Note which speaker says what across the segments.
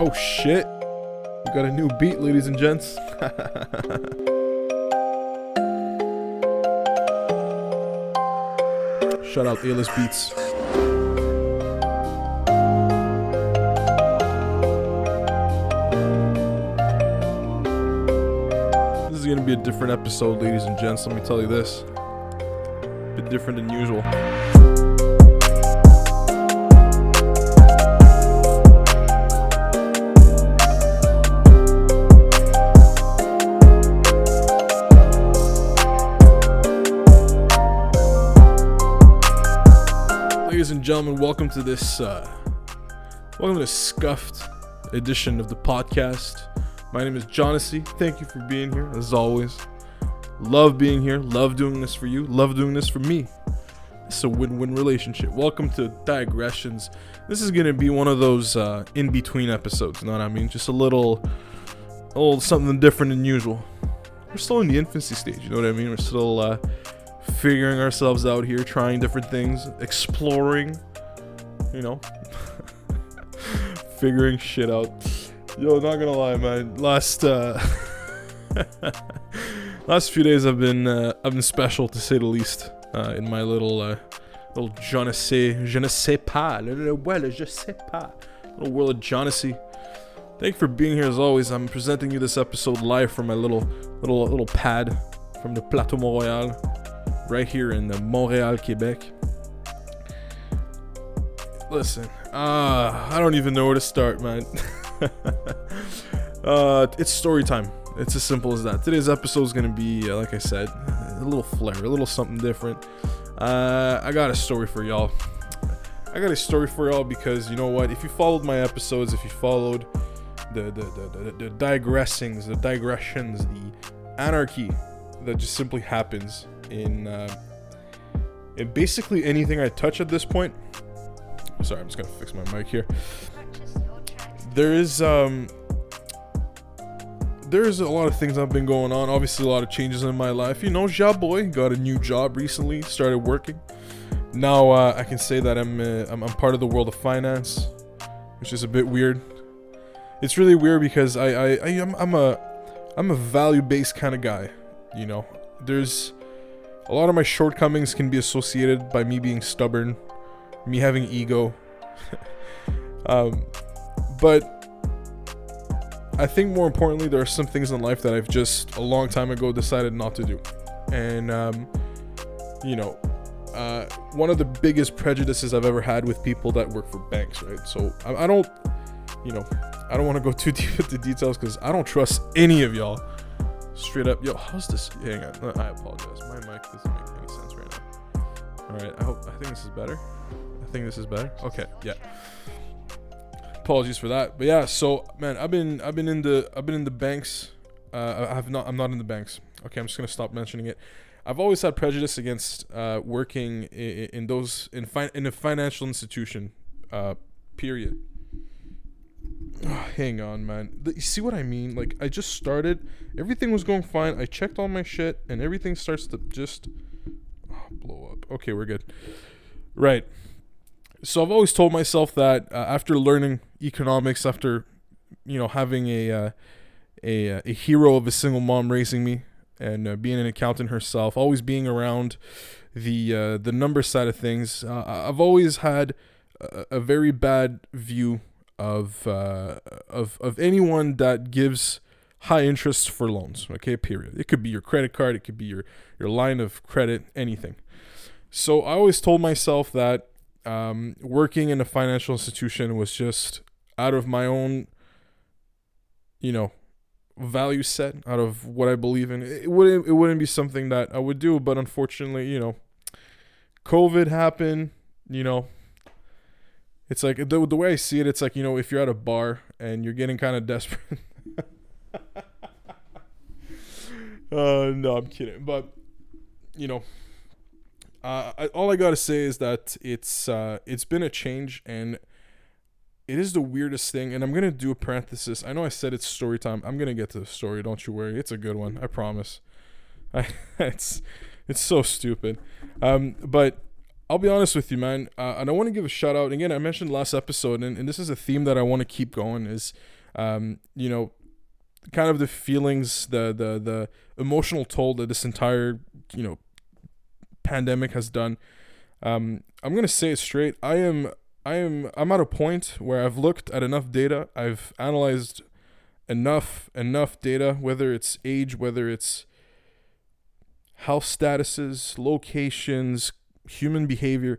Speaker 1: Oh shit. We got a new beat, ladies and gents. Shout out A-List Beats. This is gonna be a different episode, ladies and gents. Let me tell you this. A bit different than usual. Gentlemen, welcome to this uh, welcome to this scuffed edition of the podcast. My name is Jonassy. Thank you for being here, as always. Love being here. Love doing this for you. Love doing this for me. It's a win-win relationship. Welcome to Digressions. This is gonna be one of those uh, in-between episodes. You know what I mean? Just a little, a little something different than usual. We're still in the infancy stage. You know what I mean? We're still uh, figuring ourselves out here, trying different things, exploring. You know, figuring shit out. Yo, not gonna lie, man. Last uh last few days I've been uh, I've been special to say the least. Uh, in my little uh, little je ne sais je ne sais pas little le je sais pas little world of Jonassy. Thank you for being here as always. I'm presenting you this episode live from my little little little pad from the Plateau Montréal, right here in the Montréal, Quebec. Listen, uh, I don't even know where to start, man. uh, it's story time. It's as simple as that. Today's episode is gonna be, uh, like I said, a little flair, a little something different. Uh, I got a story for y'all. I got a story for y'all because you know what? If you followed my episodes, if you followed the the, the, the, the digressings, the digressions, the anarchy that just simply happens in uh, in basically anything I touch at this point. Sorry, I'm just gonna fix my mic here. There is um there's a lot of things I've been going on. Obviously, a lot of changes in my life. You know, job Boy got a new job recently, started working. Now uh, I can say that I'm, uh, I'm I'm part of the world of finance, which is a bit weird. It's really weird because I I, I am I'm a I'm a value based kind of guy. You know, there's a lot of my shortcomings can be associated by me being stubborn, me having ego. um, but I think more importantly, there are some things in life that I've just a long time ago decided not to do. And, um, you know, uh, one of the biggest prejudices I've ever had with people that work for banks, right? So I, I don't, you know, I don't want to go too deep into details because I don't trust any of y'all. Straight up, yo, how's this? Hang on, I apologize. My mic doesn't make any sense right now. All right, I hope I think this is better. I think this is better. Okay, yeah. Apologies for that but yeah so man i've been i've been in the i've been in the banks uh i have not i'm not in the banks. Okay i'm just gonna stop mentioning it. I've always had prejudice against uh working in, in those in fi- in a financial institution uh period. Oh, hang on man. You see what i mean? Like i just started everything was going fine i checked all my shit and everything starts to just oh, blow up. Okay we're good. Right so I've always told myself that uh, after learning economics, after you know having a uh, a a hero of a single mom raising me and uh, being an accountant herself, always being around the uh, the number side of things, uh, I've always had a, a very bad view of uh, of of anyone that gives high interest for loans. Okay, period. It could be your credit card, it could be your your line of credit, anything. So I always told myself that um, working in a financial institution was just out of my own, you know, value set, out of what I believe in. It wouldn't it wouldn't be something that I would do, but unfortunately, you know, COVID happened. You know, it's like the the way I see it, it's like you know, if you're at a bar and you're getting kind of desperate. uh, no, I'm kidding, but you know uh, I, all I gotta say is that it's uh, it's been a change, and it is the weirdest thing. And I'm gonna do a parenthesis. I know I said it's story time. I'm gonna get to the story. Don't you worry. It's a good one. I promise. I, it's it's so stupid. Um, but I'll be honest with you, man. Uh, and I want to give a shout out again. I mentioned last episode, and, and this is a theme that I want to keep going. Is um, you know, kind of the feelings, the the the emotional toll that this entire you know pandemic has done. Um, I'm gonna say it straight. I am I am I'm at a point where I've looked at enough data. I've analyzed enough enough data, whether it's age, whether it's health statuses, locations, human behavior.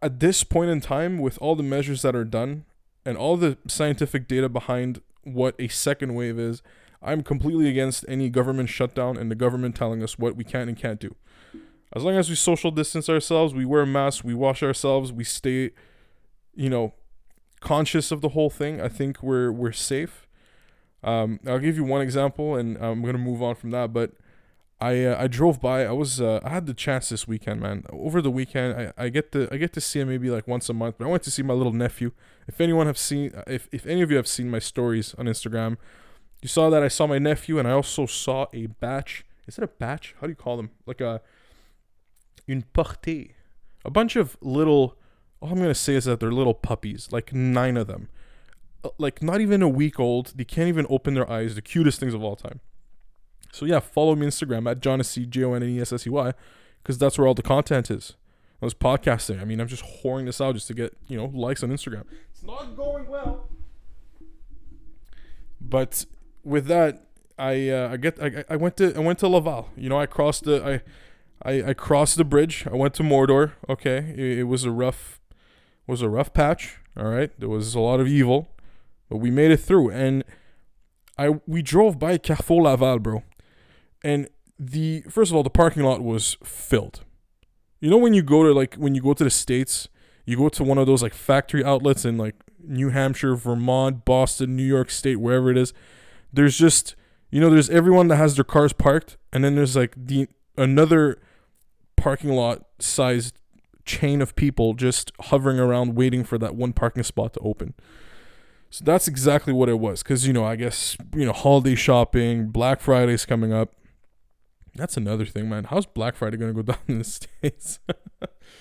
Speaker 1: At this point in time, with all the measures that are done and all the scientific data behind what a second wave is, I'm completely against any government shutdown and the government telling us what we can and can't do. As long as we social distance ourselves, we wear masks, we wash ourselves, we stay, you know, conscious of the whole thing, I think we're we're safe. Um, I'll give you one example, and I'm gonna move on from that. But I uh, I drove by. I was uh, I had the chance this weekend, man. Over the weekend, I, I get to I get to see him maybe like once a month. But I went to see my little nephew. If anyone have seen, if if any of you have seen my stories on Instagram, you saw that I saw my nephew, and I also saw a batch. Is it a batch? How do you call them? Like a une portée, a bunch of little. All I'm gonna say is that they're little puppies, like nine of them, uh, like not even a week old. They can't even open their eyes. The cutest things of all time. So yeah, follow me Instagram at Johnessy J O N N E S S E Y, because that's where all the content is. I was podcasting. I mean, I'm just whoring this out just to get you know likes on Instagram. It's not going well. But with that, I uh, I get I, I went to I went to Laval. You know, I crossed the I. I, I crossed the bridge. I went to Mordor. Okay, it, it was a rough, was a rough patch. All right, there was a lot of evil, but we made it through. And I we drove by Carrefour Laval, bro and the first of all the parking lot was filled you know when you go to like when you go to the states you go to one of those like factory outlets in like new hampshire vermont boston new york state wherever it is there's just you know there's everyone that has their cars parked and then there's like the another parking lot sized chain of people just hovering around waiting for that one parking spot to open so that's exactly what it was because you know i guess you know holiday shopping black friday's coming up that's another thing, man. How's Black Friday gonna go down in the states?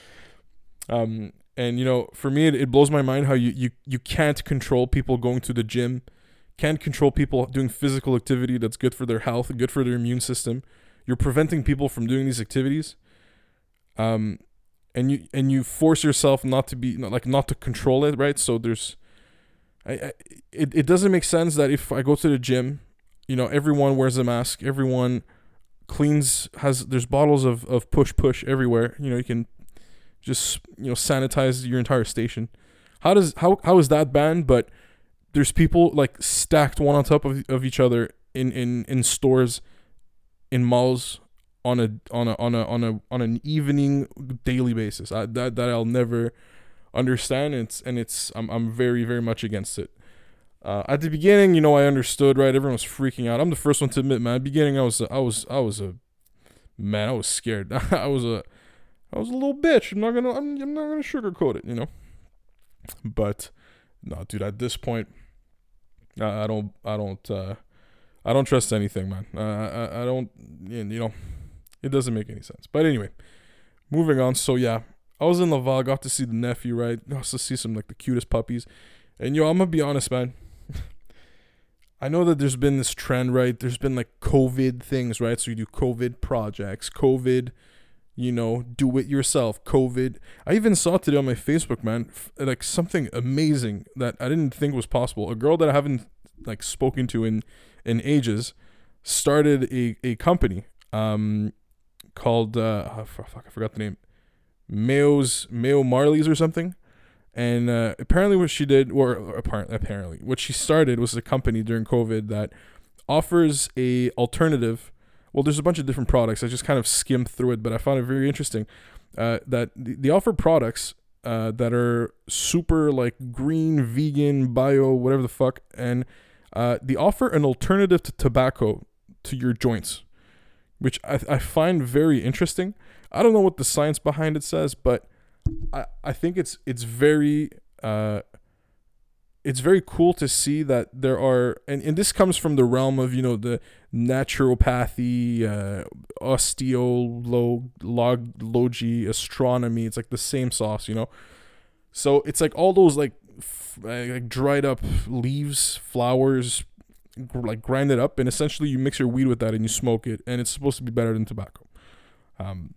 Speaker 1: um, and you know, for me, it, it blows my mind how you you you can't control people going to the gym, can't control people doing physical activity that's good for their health, good for their immune system. You're preventing people from doing these activities. Um, and you and you force yourself not to be like not to control it, right? So there's, I, I it it doesn't make sense that if I go to the gym, you know, everyone wears a mask, everyone cleans has there's bottles of, of push push everywhere. You know you can just you know sanitize your entire station. How does how how is that banned? But there's people like stacked one on top of, of each other in, in in stores in malls on a on a on a on a on an evening daily basis I, that that I'll never understand it's and it's I'm I'm very very much against it uh, at the beginning, you know, I understood, right? Everyone was freaking out. I'm the first one to admit, man. At the beginning, I was, I was, I was a, man, I was scared. I was a, I was a little bitch. I'm not gonna, I'm, I'm not gonna sugarcoat it, you know. But, no, dude. At this point, I, I don't, I don't, uh, I don't trust anything, man. Uh, I, I don't, you know, it doesn't make any sense. But anyway, moving on. So yeah, I was in Laval, got to see the nephew, right? Got to see some like the cutest puppies. And yo, I'm gonna be honest, man. I know that there's been this trend, right? There's been like COVID things, right? So you do COVID projects, COVID, you know, do it yourself, COVID. I even saw today on my Facebook, man, f- like something amazing that I didn't think was possible. A girl that I haven't like spoken to in in ages started a, a company um called uh oh, fuck, I forgot the name. Mayo's Mayo Marley's or something. And uh, apparently, what she did, or, apparently, apparently, what she started was a company during COVID that offers a alternative. Well, there's a bunch of different products. I just kind of skimmed through it, but I found it very interesting. Uh, that they offer products uh, that are super like green, vegan, bio, whatever the fuck, and uh, they offer an alternative to tobacco to your joints, which I, I find very interesting. I don't know what the science behind it says, but I, I think it's it's very uh it's very cool to see that there are and, and this comes from the realm of you know the naturopathy uh osteology astronomy it's like the same sauce you know so it's like all those like f- like dried up leaves flowers like grind it up and essentially you mix your weed with that and you smoke it and it's supposed to be better than tobacco um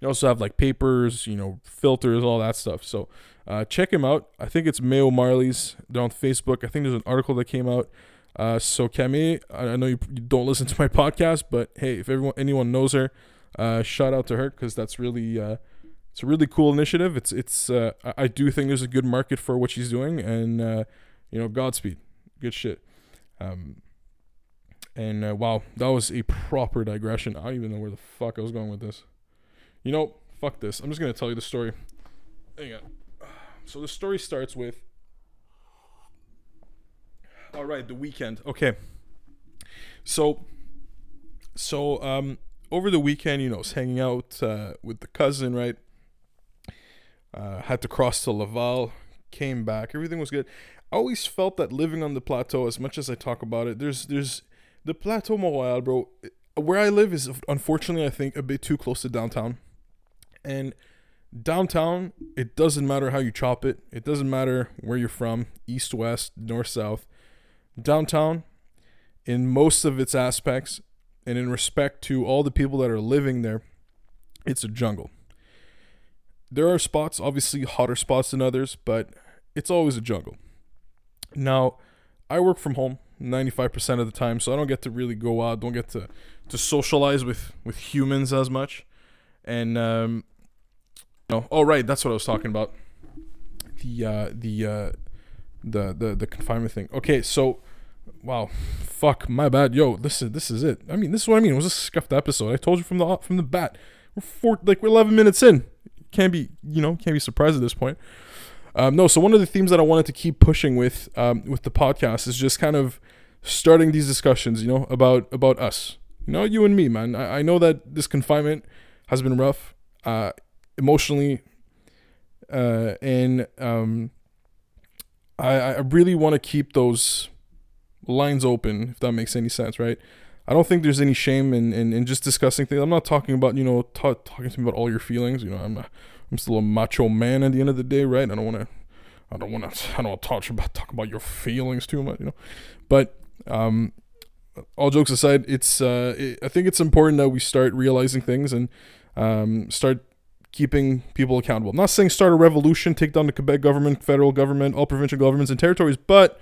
Speaker 1: you also have like papers you know filters all that stuff so uh, check him out. I think it's Mayo Marley's. They're on Facebook. I think there's an article that came out. Uh, so Camille, I know you, you don't listen to my podcast, but hey, if everyone anyone knows her, uh, shout out to her because that's really uh, it's a really cool initiative. It's it's uh, I- I do think there's a good market for what she's doing, and uh, you know, Godspeed, good shit. Um, and uh, wow, that was a proper digression. I don't even know where the fuck I was going with this. You know, fuck this. I'm just gonna tell you the story. Hang on. So the story starts with. All right, the weekend. Okay. So, so um, over the weekend, you know, I was hanging out uh, with the cousin, right? Uh, had to cross to Laval, came back, everything was good. I always felt that living on the plateau, as much as I talk about it, there's there's the plateau Montreal, bro. Where I live is unfortunately, I think, a bit too close to downtown, and downtown it doesn't matter how you chop it. It doesn't matter where you're from east west north south. Downtown in most of its aspects and in respect to all the people that are living there it's a jungle. There are spots obviously hotter spots than others but it's always a jungle now i work from home 95% of the time so i don't get to really go out don't get to to socialize with with humans as much and um no. Oh right, that's what I was talking about. The uh the uh the the the confinement thing. Okay, so wow. Fuck, my bad. Yo, this is this is it. I mean, this is what I mean. It was a scuffed episode. I told you from the from the bat. We're four like we're 11 minutes in. Can't be, you know, can't be surprised at this point. Um, no, so one of the themes that I wanted to keep pushing with um, with the podcast is just kind of starting these discussions, you know, about about us, you know, you and me, man. I, I know that this confinement has been rough. Uh, emotionally uh, and um, I, I really want to keep those lines open if that makes any sense right i don't think there's any shame in, in, in just discussing things i'm not talking about you know ta- talking to me about all your feelings you know i'm i'm still a macho man at the end of the day right i don't want to i don't want to i don't want to talk about talk about your feelings too much you know but um all jokes aside it's uh it, i think it's important that we start realizing things and um start keeping people accountable. I'm not saying start a revolution, take down the Quebec government, federal government, all provincial governments and territories, but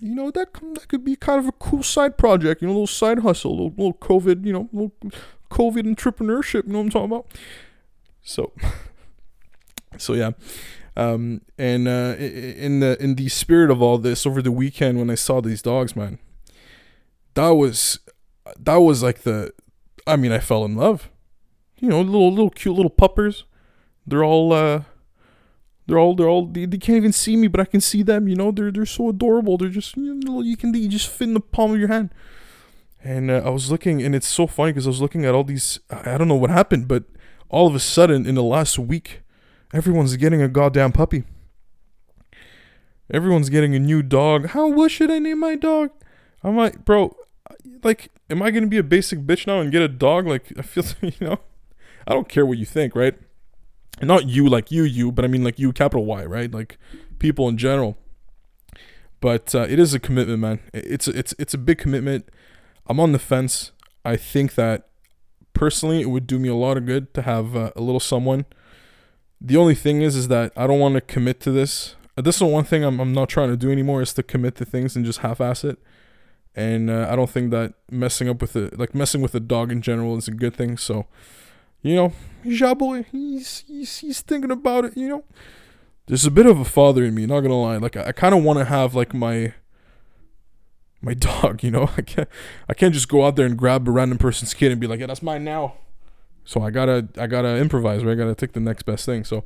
Speaker 1: you know that that could be kind of a cool side project. You know, a little side hustle, a little, little COVID, you know, little COVID entrepreneurship. You know what I'm talking about? So, so yeah. Um, and uh, in the in the spirit of all this, over the weekend when I saw these dogs, man, that was that was like the. I mean, I fell in love you know, little little cute little puppers. They're all uh they're all they're all they, they can't even see me, but I can see them, you know, they're they're so adorable. They're just you know, you can you just fit in the palm of your hand. And uh, I was looking and it's so funny because I was looking at all these I don't know what happened, but all of a sudden in the last week everyone's getting a goddamn puppy. Everyone's getting a new dog. How what should I name my dog? I'm like, bro, like am I to be a basic bitch now and get a dog like I feel you know I don't care what you think, right? Not you like you you, but I mean like you capital Y, right? Like people in general. But uh, it is a commitment, man. It's it's it's a big commitment. I'm on the fence. I think that personally, it would do me a lot of good to have uh, a little someone. The only thing is, is that I don't want to commit to this. Uh, This is one thing I'm I'm not trying to do anymore is to commit to things and just half-ass it. And uh, I don't think that messing up with it, like messing with a dog in general, is a good thing. So you know, Jaboy, he's, he's he's thinking about it, you know. There's a bit of a father in me, not gonna lie. Like I, I kind of want to have like my my dog, you know. I can't I can't just go out there and grab a random person's kid and be like, yeah, that's mine now. So I gotta I gotta improvise, right? I gotta take the next best thing. So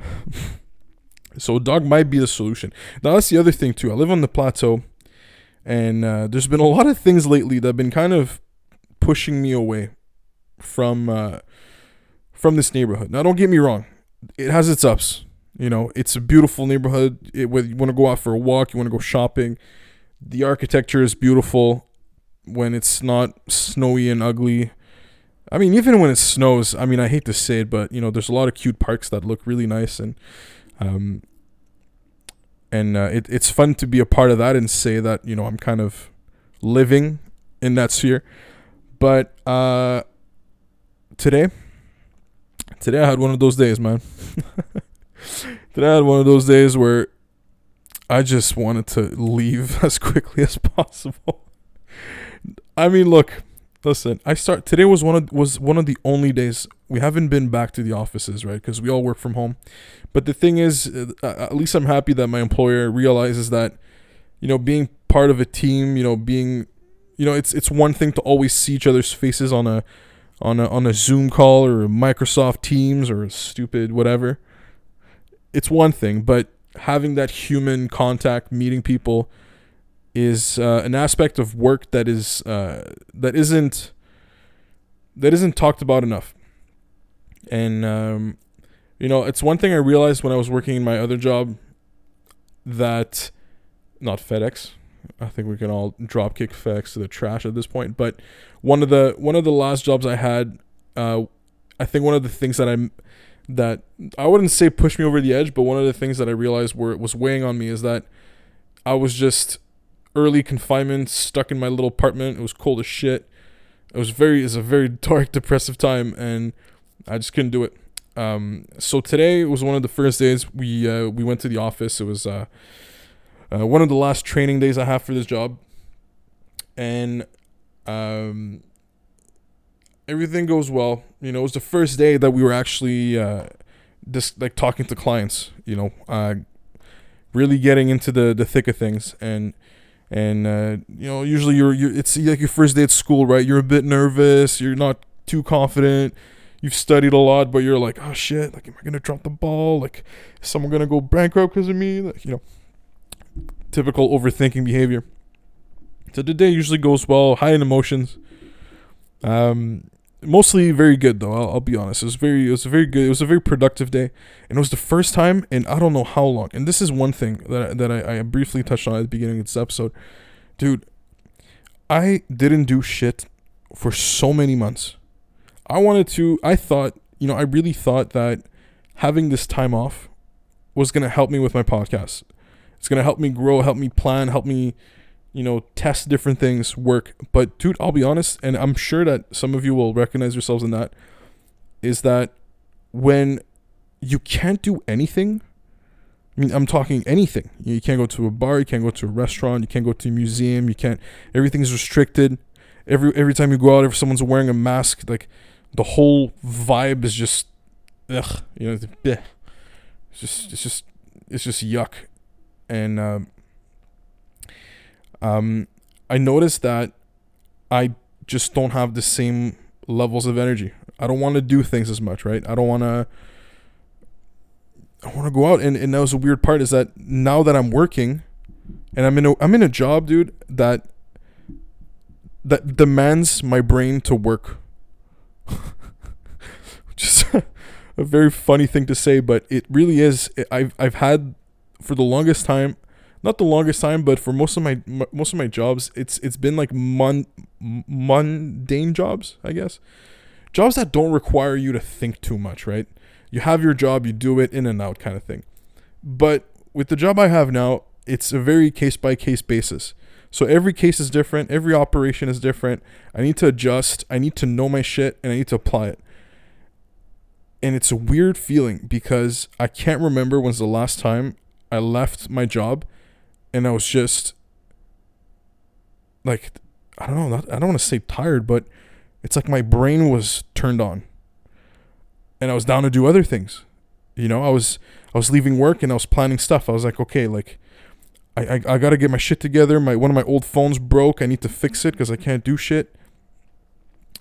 Speaker 1: so dog might be the solution. Now that's the other thing too. I live on the plateau, and uh, there's been a lot of things lately that have been kind of pushing me away from uh, from this neighborhood. Now, don't get me wrong; it has its ups. You know, it's a beautiful neighborhood. It, you want to go out for a walk, you want to go shopping, the architecture is beautiful. When it's not snowy and ugly, I mean, even when it snows, I mean, I hate to say it, but you know, there's a lot of cute parks that look really nice, and um, and uh, it, it's fun to be a part of that and say that you know I'm kind of living in that sphere. But uh, today, today I had one of those days, man. today I had one of those days where I just wanted to leave as quickly as possible. I mean, look, listen. I start today was one of was one of the only days we haven't been back to the offices, right? Because we all work from home. But the thing is, uh, at least I'm happy that my employer realizes that, you know, being part of a team, you know, being, you know, it's it's one thing to always see each other's faces on a, on a on a Zoom call or Microsoft Teams or stupid whatever. It's one thing, but having that human contact, meeting people, is uh, an aspect of work that is uh, that isn't that isn't talked about enough. And um, you know, it's one thing I realized when I was working in my other job that not FedEx. I think we can all drop kick FedEx to the trash at this point. But one of the one of the last jobs I had, uh, I think one of the things that I'm that I wouldn't say pushed me over the edge, but one of the things that I realized were was weighing on me is that I was just early confinement, stuck in my little apartment. It was cold as shit. It was very, it was a very dark, depressive time, and I just couldn't do it. Um, so today was one of the first days we uh, we went to the office. It was uh, uh, one of the last training days I have for this job, and um, everything goes well. You know, it was the first day that we were actually uh, just like talking to clients. You know, uh, really getting into the the thick of things, and and uh, you know usually you're, you're it's like your first day at school right? You're a bit nervous. You're not too confident. You've studied a lot but you're like oh shit. Like am i gonna drop the ball? Like is someone gonna go bankrupt because of me? Like you know typical overthinking behavior. So the day usually goes well high in emotions. Um mostly very good though. I'll, I'll, be honest. It was very, it was a very good. It was a very productive day, and it was the first time in I don't know how long. And this is one thing that that I, I briefly touched on at the beginning of this episode, dude. I didn't do shit for so many months. I wanted to. I thought, you know, I really thought that having this time off was gonna help me with my podcast. It's gonna help me grow, help me plan, help me you know, test different things, work. But dude, I'll be honest, and I'm sure that some of you will recognize yourselves in that, is that when you can't do anything, I mean, I'm talking anything. You can't go to a bar, you can't go to a restaurant, you can't go to a museum, you can't. Everything's restricted. Every every time you go out, if someone's wearing a mask, like the whole vibe is just, ugh, you know, it's, just it's just it's just yuck, and. Um, um, I noticed that I just don't have the same levels of energy. I don't want to do things as much, right? I don't want to. I want to go out, and, and that was weird part is that now that I'm working, and I'm in a I'm in a job, dude, that that demands my brain to work. Just a very funny thing to say, but it really is. I've I've had for the longest time not the longest time, but for most of my most of my jobs, it's it's been like mon, mundane jobs, I guess. Jobs that don't require you to think too much, right? You have your job, you do it in and out kind of thing. But with the job I have now, it's a very case by case basis. So every case is different, every operation is different. I need to adjust, I need to know my shit, and I need to apply it. And it's a weird feeling because I can't remember when's the last time I left my job and I was just like I don't know, I don't want to say tired, but it's like my brain was turned on. And I was down to do other things. You know, I was I was leaving work and I was planning stuff. I was like, okay, like I I, I got to get my shit together. My one of my old phones broke. I need to fix it cuz I can't do shit.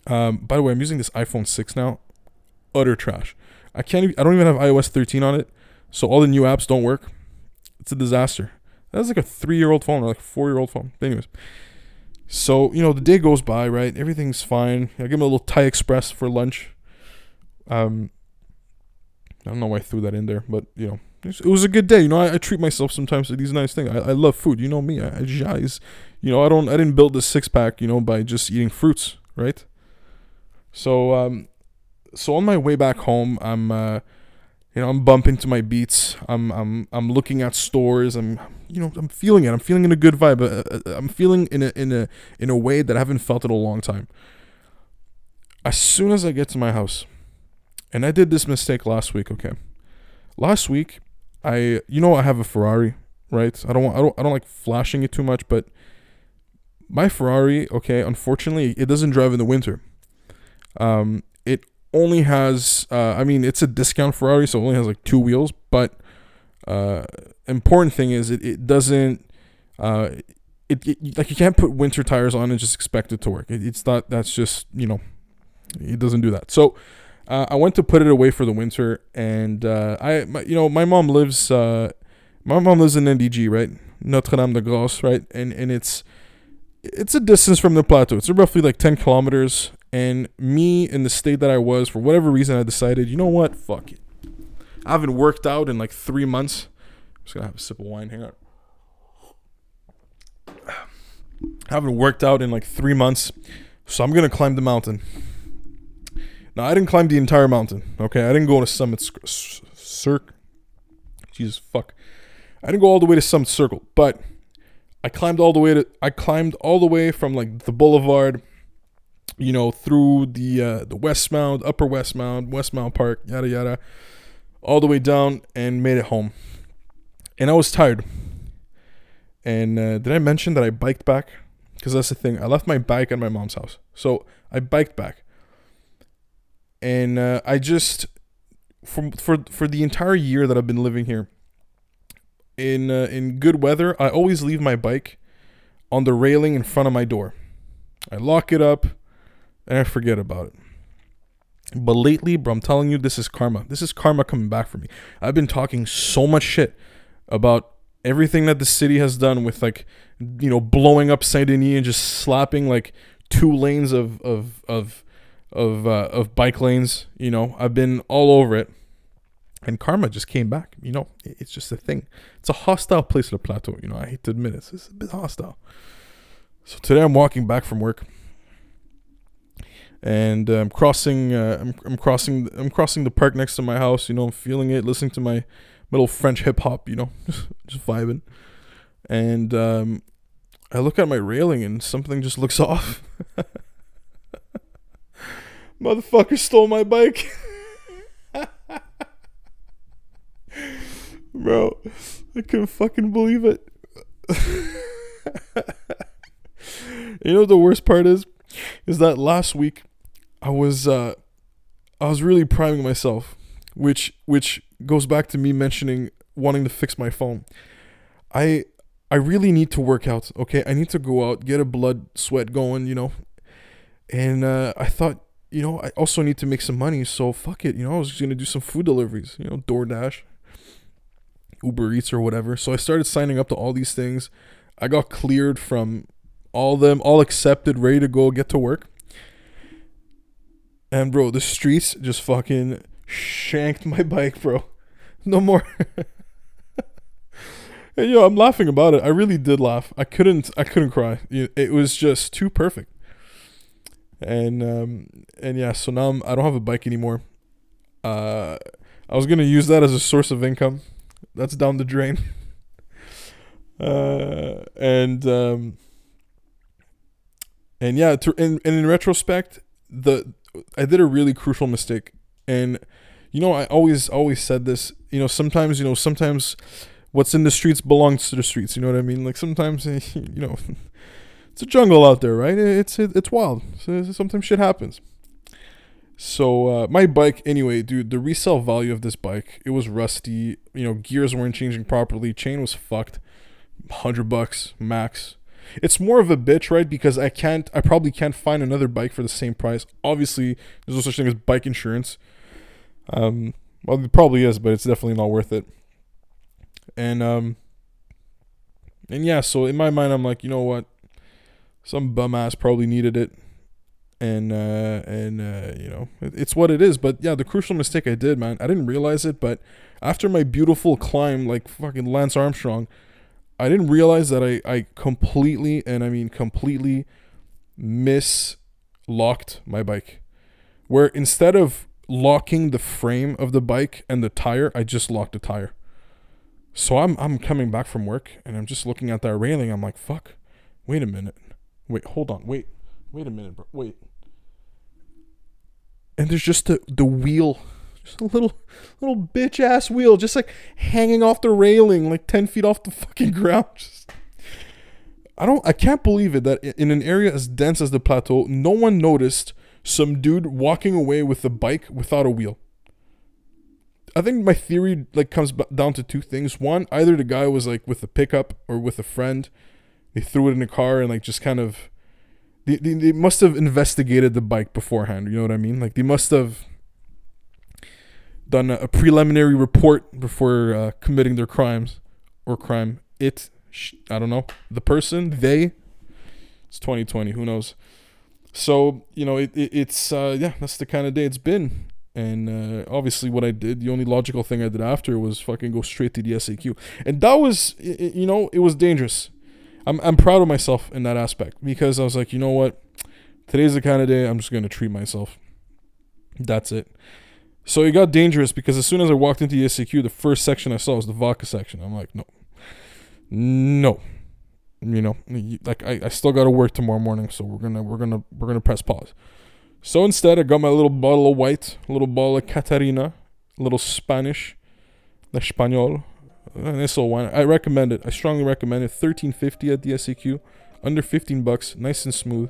Speaker 1: Um, by the way, I'm using this iPhone 6 now. Utter trash. I can't even, I don't even have iOS 13 on it. So all the new apps don't work. It's a disaster. That's like a three year old phone or like a four year old phone. But anyways. So, you know, the day goes by, right? Everything's fine. I give him a little Thai Express for lunch. Um I don't know why I threw that in there, but you know, it was a good day. You know, I, I treat myself sometimes to these nice things. I, I love food. You know me. I, I. You know, I don't. I didn't build this six pack. You know, by just eating fruits, right? So, um, so on my way back home, I'm, uh, you know, I'm bumping to my beats. I'm, I'm, I'm looking at stores. I'm, you know, I'm feeling it. I'm feeling in a good vibe. Uh, uh, I'm feeling in a, in a, in a way that I haven't felt in a long time. As soon as I get to my house, and I did this mistake last week. Okay, last week, I, you know, I have a Ferrari, right? I don't want, I don't, I don't like flashing it too much, but my Ferrari, okay, unfortunately, it doesn't drive in the winter. Um, only has, uh, I mean, it's a discount Ferrari, so it only has like two wheels. But uh, important thing is it, it doesn't, uh, it, it like you can't put winter tires on and just expect it to work. It, it's not. That's just you know, it doesn't do that. So. Uh, I went to put it away for the winter, and uh, I, my, you know, my mom lives, uh, my mom lives in NDG, right, Notre Dame de Grace, right, and and it's, it's a distance from the plateau. It's roughly like ten kilometers, and me in the state that I was, for whatever reason, I decided, you know what? Fuck it. I haven't worked out in like three months. I'm just gonna have a sip of wine. Hang on. I haven't worked out in like three months, so I'm gonna climb the mountain. Now I didn't climb the entire mountain. Okay, I didn't go to Summit Circle. Jesus fuck, I didn't go all the way to Summit Circle, but I climbed all the way to. I climbed all the way from like the boulevard you know, through the uh, the Westmount, Upper Westmount, West Mound Park, yada yada, all the way down and made it home. And I was tired. And uh, did I mention that I biked back? Because that's the thing. I left my bike at my mom's house, so I biked back. And uh, I just, for for for the entire year that I've been living here, in uh, in good weather, I always leave my bike on the railing in front of my door. I lock it up and I forget about it. But lately, bro, I'm telling you, this is karma. This is karma coming back for me. I've been talking so much shit about everything that the city has done with like, you know, blowing up Saint Denis and just slapping like two lanes of of of of uh, of bike lanes. You know, I've been all over it, and karma just came back. You know, it's just a thing. It's a hostile place the plateau. You know, I hate to admit it. It's a bit hostile. So today I'm walking back from work and I'm crossing. Uh, I'm, I'm crossing. I'm crossing the park next to my house. You know, I'm feeling it, listening to my little French hip hop. You know, just vibing. And um, I look at my railing, and something just looks off. Motherfucker stole my bike. Bro, I couldn't fucking believe it. you know the worst part is? Is that last week I was uh, I was really priming myself, which which goes back to me mentioning wanting to fix my phone. I I really need to work out. Okay, I need to go out, get a blood sweat going, you know. And uh, I thought, you know, I also need to make some money. So fuck it, you know, I was just gonna do some food deliveries, you know, DoorDash, Uber Eats or whatever. So I started signing up to all these things. I got cleared from all them, all accepted, ready to go get to work. And bro, the streets just fucking shanked my bike, bro. No more. and yo, I'm laughing about it. I really did laugh. I couldn't. I couldn't cry. It was just too perfect. And um, and yeah, so now I'm, I don't have a bike anymore. Uh, I was gonna use that as a source of income. That's down the drain. uh, and um, and yeah, to, and in retrospect, the I did a really crucial mistake, and you know I always always said this. You know sometimes you know sometimes what's in the streets belongs to the streets. You know what I mean? Like sometimes you know it's a jungle out there, right? It's it's wild. So sometimes shit happens. So uh, my bike, anyway, dude, the resale value of this bike, it was rusty. You know, gears weren't changing properly. Chain was fucked. Hundred bucks max. It's more of a bitch, right? Because I can't, I probably can't find another bike for the same price. Obviously, there's no such thing as bike insurance. Um, well, it probably is, but it's definitely not worth it. And um, and yeah, so in my mind, I'm like, you know what? Some bum ass probably needed it, and uh, and uh, you know it, it's what it is. But yeah, the crucial mistake I did, man, I didn't realize it, but after my beautiful climb, like fucking Lance Armstrong, I didn't realize that I I completely and I mean completely mislocked my bike, where instead of locking the frame of the bike and the tire, I just locked the tire. So I'm I'm coming back from work and I'm just looking at that railing. I'm like, fuck. Wait a minute. Wait, hold on. Wait. Wait a minute, bro. Wait. And there's just the the wheel. Just a little little bitch ass wheel just like hanging off the railing like 10 feet off the fucking ground. Just, I don't I can't believe it that in an area as dense as the plateau, no one noticed some dude walking away with a bike without a wheel. I think my theory like comes down to two things. One, either the guy was like with a pickup or with a friend, they threw it in a car and like just kind of, they, they, they must have investigated the bike beforehand. You know what I mean? Like they must have done a, preliminary report before uh, committing their crimes or crime. It, I don't know, the person, they. It's 2020. Who knows? So you know, it, it it's uh, yeah, that's the kind of day it's been. And uh, obviously, what I did, the only logical thing I did after was fucking go straight to the SAQ, and that was, you know, it was dangerous. I'm I'm proud of myself in that aspect because I was like, you know what, today's the kind of day I'm just gonna treat myself. That's it. So it got dangerous because as soon as I walked into the SAQ, the first section I saw was the vodka section. I'm like, no, no, you know, like I, I still got to work tomorrow morning, so we're gonna we're gonna we're gonna press pause. So instead, I got my little bottle of white, little bottle of Catarina, little Spanish, the and this little wine. I recommend it. I strongly recommend it. 13.50 at the SAQ, under 15 bucks, nice and smooth.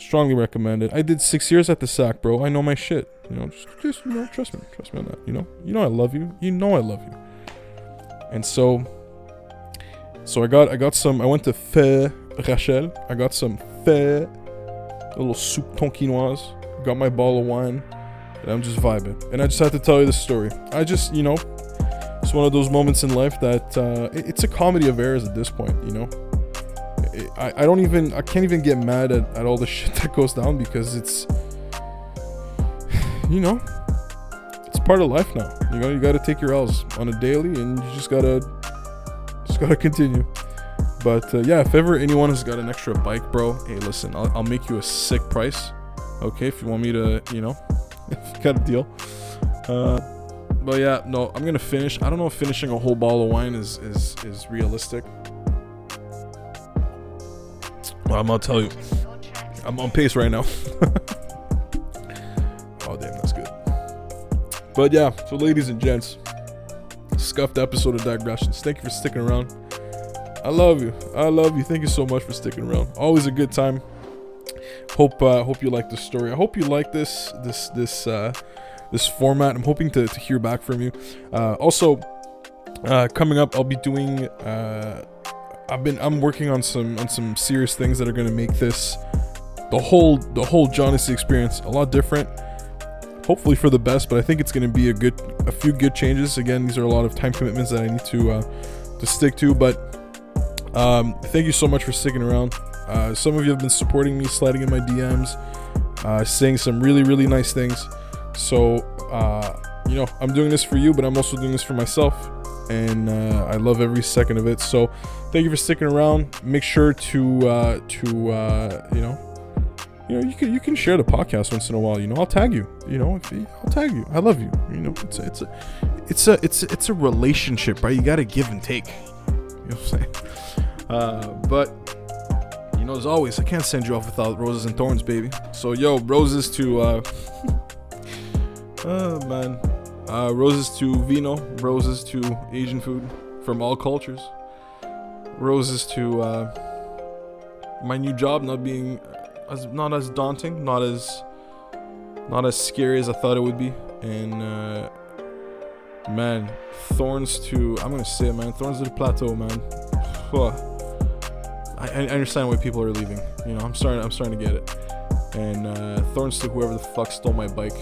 Speaker 1: Strongly recommend it. I did six years at the SAQ, bro. I know my shit. You know, just, just you know, trust me, trust me on that. You know, you know I love you. You know I love you. And so, so I got I got some. I went to Pho Rachel. I got some Fe little soup tonkinoise, got my ball of wine, and I'm just vibing. And I just had to tell you this story. I just, you know, it's one of those moments in life that uh, it's a comedy of errors at this point, you know. I, I don't even, I can't even get mad at, at all the shit that goes down because it's, you know, it's part of life now. You know, you got to take your L's on a daily and you just got to, just got to continue. But uh, yeah, if ever anyone has got an extra bike, bro, hey, listen, I'll, I'll make you a sick price. Okay, if you want me to, you know, if you got a deal. Uh, but yeah, no, I'm gonna finish. I don't know if finishing a whole bottle of wine is is is realistic. Well, I'm gonna tell you, I'm on pace right now. oh damn, that's good. But yeah, so ladies and gents, scuffed episode of digressions. Thank you for sticking around. I love you. I love you. Thank you so much for sticking around. Always a good time. Hope uh, hope you like the story. I hope you like this this this uh, this format. I'm hoping to, to hear back from you. Uh, also, uh, coming up, I'll be doing. Uh, I've been I'm working on some on some serious things that are gonna make this the whole the whole Johnny experience a lot different. Hopefully for the best, but I think it's gonna be a good a few good changes. Again, these are a lot of time commitments that I need to uh, to stick to, but um, thank you so much for sticking around. Uh, some of you have been supporting me, sliding in my DMs, uh, saying some really, really nice things. So, uh, you know, I'm doing this for you, but I'm also doing this for myself. And uh, I love every second of it. So, thank you for sticking around. Make sure to, uh, to uh, you know, you know, you can you can share the podcast once in a while. You know, I'll tag you. You know, you, I'll tag you. I love you. You know, it's a, it's a, it's a, it's a, it's a relationship, right? You got to give and take. You know what I'm saying? Uh, but you know, as always, I can't send you off without roses and thorns, baby. So yo, roses to uh, oh man, uh, roses to vino, roses to Asian food from all cultures, roses to uh, my new job not being as not as daunting, not as not as scary as I thought it would be, and uh, man, thorns to I'm gonna say it, man, thorns to the plateau, man. I, I understand why people are leaving. You know, I'm starting. I'm starting to get it. And uh, thorns to whoever the fuck stole my bike.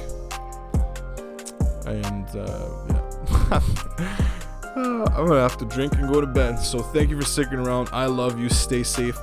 Speaker 1: And uh, yeah, I'm gonna have to drink and go to bed. So thank you for sticking around. I love you. Stay safe.